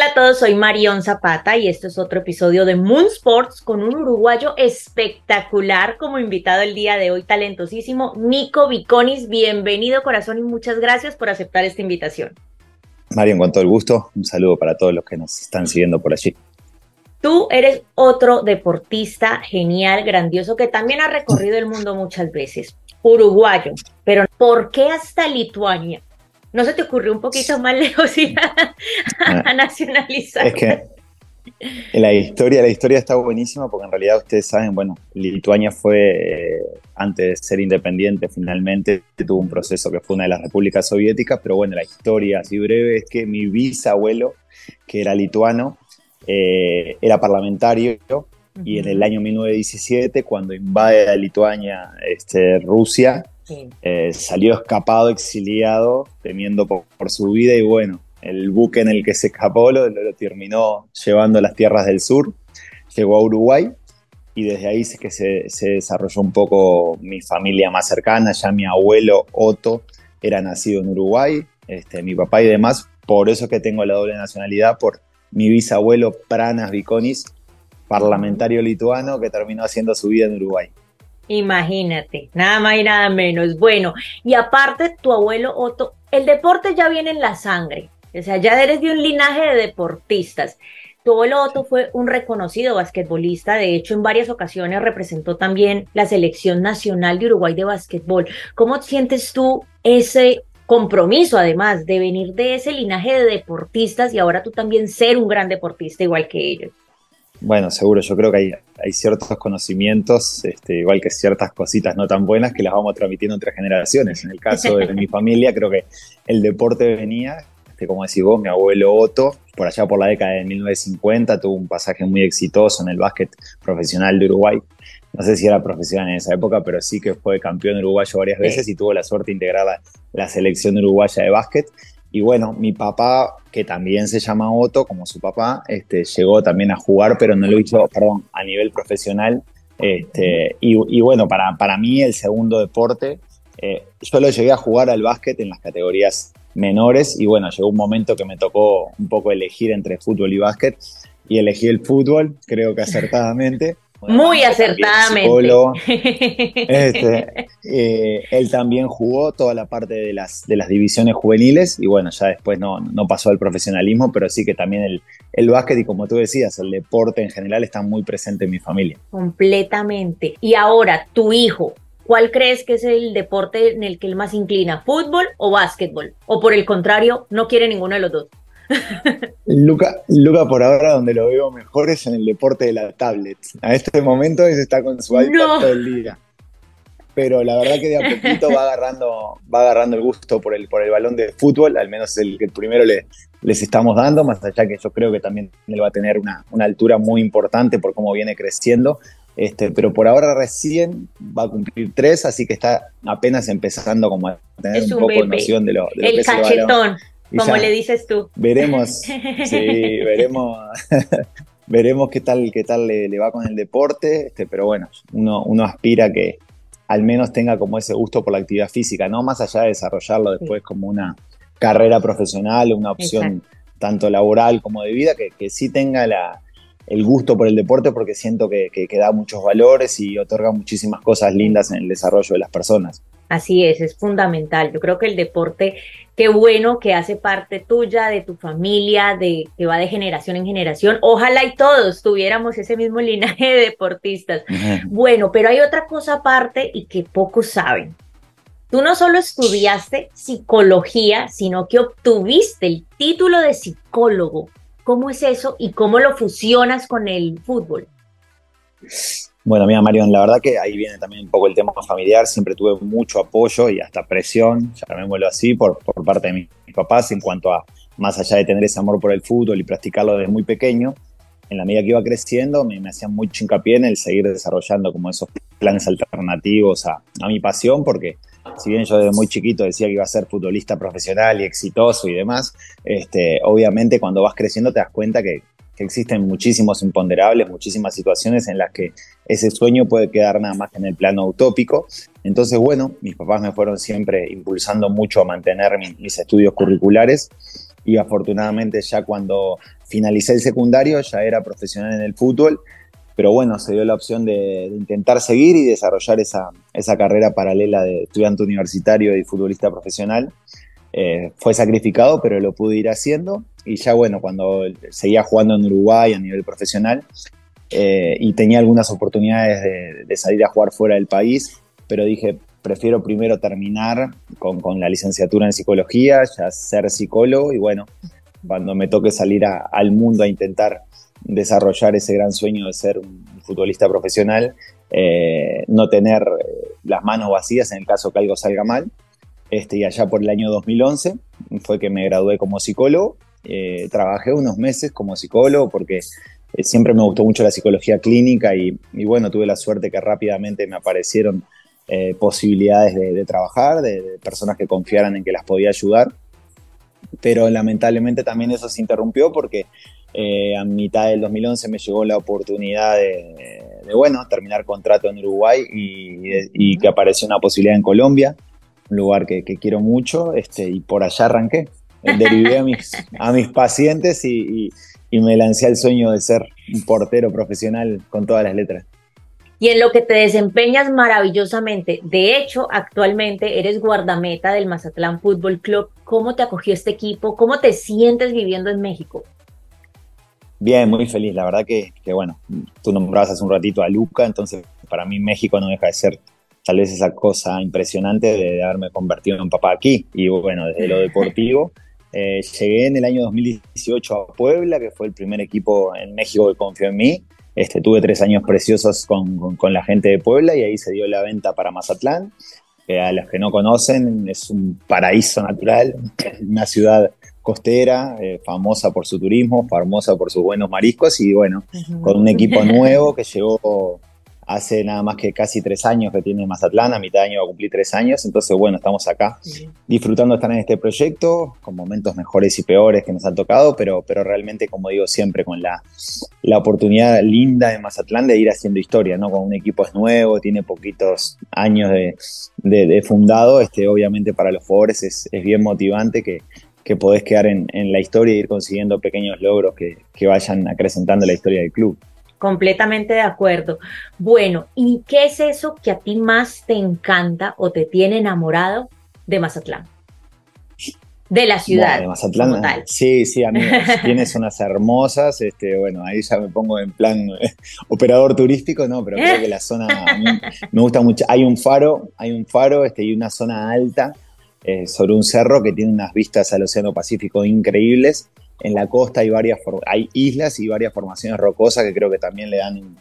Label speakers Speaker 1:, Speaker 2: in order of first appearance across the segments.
Speaker 1: tal a todos? Soy Marión Zapata y este es otro episodio de Moon Sports con un uruguayo espectacular como invitado el día de hoy, talentosísimo, Nico Viconis. Bienvenido corazón y muchas gracias por aceptar esta invitación.
Speaker 2: Marión, con todo el gusto, un saludo para todos los que nos están siguiendo por allí.
Speaker 1: Tú eres otro deportista genial, grandioso, que también ha recorrido el mundo muchas veces. Uruguayo, pero ¿por qué hasta Lituania? ¿No se te ocurrió un poquito más lejos ir a, ah. nacionalizar?
Speaker 2: Es que la historia, la historia está buenísima porque en realidad ustedes saben, bueno, Lituania fue, eh, antes de ser independiente finalmente, tuvo un proceso que fue una de las repúblicas soviéticas, pero bueno, la historia así breve es que mi bisabuelo, que era lituano, eh, era parlamentario y en el año 1917, cuando invade a Lituania este, Rusia, eh, salió escapado, exiliado, temiendo por, su vida y bueno, el buque en el que se escapó lo, terminó llevando a las tierras del sur, llegó a Uruguay y desde ahí es que se, desarrolló un poco mi familia más cercana, ya mi abuelo Otto era nacido en Uruguay, este, mi papá y demás, por eso es que tengo la doble nacionalidad, por mi bisabuelo Pranas Viconis, parlamentario lituano que terminó haciendo su vida en Uruguay.
Speaker 1: Imagínate, nada más y nada menos. Bueno, y aparte tu abuelo Otto, el deporte ya viene en la sangre, o sea, ya eres de un linaje de deportistas. Tu abuelo Otto fue un reconocido basquetbolista, de hecho en varias ocasiones representó también la selección nacional de Uruguay de basquetbol. ¿Cómo sientes tú ese compromiso además de venir de ese linaje de deportistas y ahora tú también ser un gran deportista igual que ellos?
Speaker 2: Bueno, seguro, yo creo que hay, hay ciertos conocimientos, este, igual que ciertas cositas no tan buenas, que las vamos transmitiendo entre generaciones. En el caso de mi familia, creo que el deporte venía, este, como decís vos, mi abuelo Otto, por allá por la década de 1950, tuvo un pasaje muy exitoso en el básquet profesional de Uruguay. No sé si era profesional en esa época, pero sí que fue campeón uruguayo varias veces y tuvo la suerte de integrar la, la selección uruguaya de básquet. Y bueno, mi papá, que también se llama Otto, como su papá, este, llegó también a jugar, pero no lo hizo, perdón, a nivel profesional. Este, y, bueno, para, para mí el segundo deporte, eh, yo lo llegué a jugar al básquet en las categorías menores y bueno, llegó un momento que me tocó un poco elegir entre fútbol y básquet y elegí el fútbol, creo que acertadamente.
Speaker 1: Muy acertadamente.
Speaker 2: Este, eh, él también jugó toda la parte de las, de las divisiones juveniles y bueno, ya después no, no pasó al profesionalismo, pero sí que también el, el básquet y como tú decías, el deporte en general está muy presente en mi familia.
Speaker 1: Completamente. Y ahora, tu hijo, ¿cuál crees que es el deporte en el que él más inclina? ¿Fútbol o básquetbol? ¿O por el contrario, no quiere ninguno de los dos?
Speaker 2: Luca, Luca, por ahora donde lo veo mejor es en el deporte de la tablet. A este momento está con su iPad todo el día. Pero la verdad que de a poquito va agarrando, va agarrando el gusto por el, por el balón de fútbol, al menos el que primero le, les estamos dando, más allá que yo creo que también él va a tener una, una altura muy importante por cómo viene creciendo. Este, pero por ahora recién va a cumplir tres, así que está apenas empezando como a tener un, poco de noción de lo, de
Speaker 1: el cachetón como le dices tú.
Speaker 2: Veremos, sí, veremos, veremos qué tal, qué tal le, va con el deporte, este, pero bueno, uno, uno aspira que al menos tenga como ese gusto por la actividad física, no más allá de desarrollarlo después como una carrera profesional, una opción tanto laboral como de vida, que, que sí tenga la, el gusto por el deporte porque siento que, que, que, da muchos valores y otorga muchísimas cosas lindas en el desarrollo de las personas.
Speaker 1: Así es, es fundamental. Yo creo que el deporte, qué bueno que hace parte tuya, de tu familia, de que va de generación en generación. Ojalá y todos tuviéramos ese mismo linaje de deportistas. Bueno, pero hay otra cosa aparte y que pocos saben. Tú no solo estudiaste psicología, sino que obtuviste el título de psicólogo. ¿Cómo es eso y cómo lo fusionas con el fútbol?
Speaker 2: Bueno, mira, Marion, la verdad que ahí viene también un poco el tema familiar. Siempre tuve mucho apoyo y hasta presión, vuelvo así, por, por parte de mis, papás en cuanto a, más allá de tener ese amor por el fútbol y practicarlo desde muy pequeño, en la medida que iba creciendo me, me hacían mucho hincapié en el seguir desarrollando como esos planes alternativos a, a mi pasión, porque si bien yo desde muy chiquito decía que iba a ser futbolista profesional y exitoso y demás, este, obviamente cuando vas creciendo te das cuenta que, existen muchísimos imponderables, muchísimas situaciones en las que ese sueño puede quedar nada más en el plano utópico. Entonces, bueno, mis papás me fueron siempre impulsando mucho a mantener mis estudios curriculares y afortunadamente ya cuando finalicé el secundario ya era profesional en el fútbol, pero bueno, se dio la opción de, intentar seguir y desarrollar esa, esa, carrera paralela de estudiante universitario y futbolista profesional. Eh, fue sacrificado, pero lo pude ir haciendo y ya bueno, cuando seguía jugando en Uruguay a nivel profesional eh, y tenía algunas oportunidades de, salir a jugar fuera del país, pero dije, prefiero primero terminar con, la licenciatura en psicología, ya ser psicólogo y bueno, cuando me toque salir al mundo a intentar desarrollar ese gran sueño de ser un futbolista profesional, eh, no tener las manos vacías en el caso que algo salga mal. Este, y allá por el año 2011 fue que me gradué como psicólogo. Eh, trabajé unos meses como psicólogo porque siempre me gustó mucho la psicología clínica y, y bueno, tuve la suerte que rápidamente me aparecieron eh, posibilidades de, trabajar, de, personas que confiaran en que las podía ayudar. Pero lamentablemente también eso se interrumpió porque eh, a mitad del 2011 me llegó la oportunidad de, bueno, terminar contrato en Uruguay y, que apareció una posibilidad en Colombia, un lugar que, quiero mucho, este, y por allá arranqué. Derivé a mis, a mis pacientes y, y me lancé al sueño de ser un portero profesional con todas las letras
Speaker 1: y en lo que te desempeñas maravillosamente. De hecho, actualmente eres guardameta del Mazatlán Fútbol Club. ¿Cómo te acogió este equipo? ¿Cómo te sientes viviendo en México?
Speaker 2: Bien, muy feliz. La verdad que, bueno, tú nombrabas hace un ratito a Luca, entonces para mí México no deja de ser tal vez esa cosa impresionante de haberme convertido en papá aquí. Y bueno, desde lo deportivo, eh, llegué en el año 2018 a Puebla, que fue el primer equipo en México que confió en mí. Este, tuve tres años preciosos con, con, la gente de Puebla y ahí se dio la venta para Mazatlán. que a los que no conocen, es un paraíso natural, una ciudad costera, eh, famosa por su turismo, famosa por sus buenos mariscos y bueno, con un equipo nuevo que llegó hace nada más que casi tres años que tiene Mazatlán, a mitad de año va a cumplir tres años, entonces bueno, estamos acá disfrutando de estar en este proyecto, con momentos mejores y peores que nos han tocado, pero, pero realmente, como digo siempre, con la, la oportunidad linda de Mazatlán de ir haciendo historia, ¿no? Con un equipo es nuevo, tiene poquitos años de, de, fundado, este, obviamente para los jugadores es, es bien motivante que, que podés quedar en, en, la historia e ir consiguiendo pequeños logros que, que vayan acrecentando la historia del club.
Speaker 1: Completamente de acuerdo. Bueno, ¿y qué es eso que a ti más te encanta o te tiene enamorado de Mazatlán? De la ciudad. de
Speaker 2: Mazatlán. Sí, sí, a mí tiene zonas hermosas. Este, bueno, ahí ya me pongo en plan eh, operador turístico, no, pero creo que la zona me gusta mucho. Hay un faro, hay un faro, este, y una zona alta eh, sobre un cerro que tiene unas vistas al Océano Pacífico increíbles en la costa hay varias hay islas y varias formaciones rocosas que creo que también le dan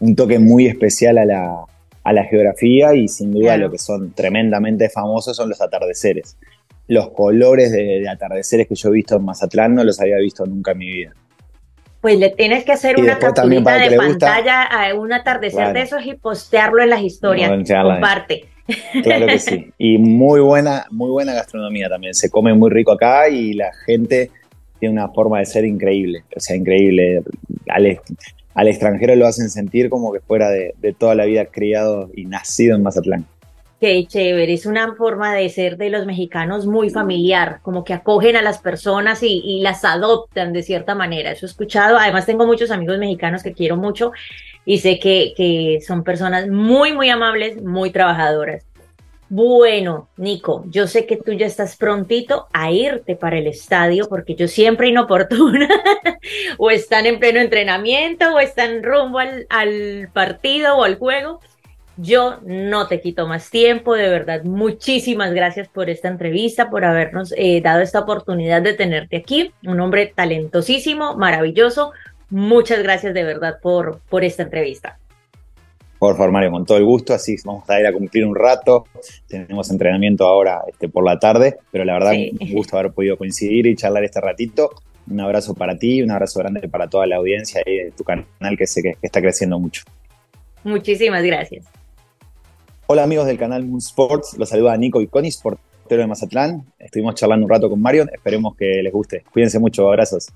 Speaker 2: un, toque muy especial a la, a la geografía y sin duda lo que son tremendamente famosos son los atardeceres. Los colores de, atardeceres que yo he visto en Mazatlán no los había visto nunca en mi vida.
Speaker 1: Pues le tienes que hacer una capturita de pantalla a un atardecer de esos y postearlo en las historias. Comparte.
Speaker 2: Claro que sí. Y muy buena, muy buena gastronomía también. Se come muy rico acá y la gente tiene una forma de ser increíble, o sea, increíble. Al, al extranjero lo hacen sentir como que fuera de, toda la vida criado y nacido en Mazatlán.
Speaker 1: Qué chévere, es una forma de ser de los mexicanos muy familiar, como que acogen a las personas y, las adoptan de cierta manera. Eso he escuchado, además tengo muchos amigos mexicanos que quiero mucho y sé que, que son personas muy, muy amables, muy trabajadoras. Bueno, Nico, yo sé que tú ya estás prontito a irte para el estadio porque yo siempre inoportuna o están en pleno entrenamiento o están rumbo al, partido o al juego. Yo no te quito más tiempo, de verdad, muchísimas gracias por esta entrevista, por habernos eh, dado esta oportunidad de tenerte aquí. Un hombre talentosísimo, maravilloso. Muchas gracias de verdad por, por esta entrevista.
Speaker 2: Por favor, Mario, con todo el gusto, así vamos a ir a cumplir un rato. Tenemos entrenamiento ahora este, por la tarde, pero la verdad, un gusto haber podido coincidir y charlar este ratito. Un abrazo para ti, un abrazo grande para toda la audiencia y de tu canal que sé que, está creciendo mucho.
Speaker 1: Muchísimas gracias.
Speaker 2: Hola amigos del canal Moon Sports, los saluda Nico y Conis, portero de Mazatlán. Estuvimos charlando un rato con Mario, esperemos que les guste. Cuídense mucho, abrazos.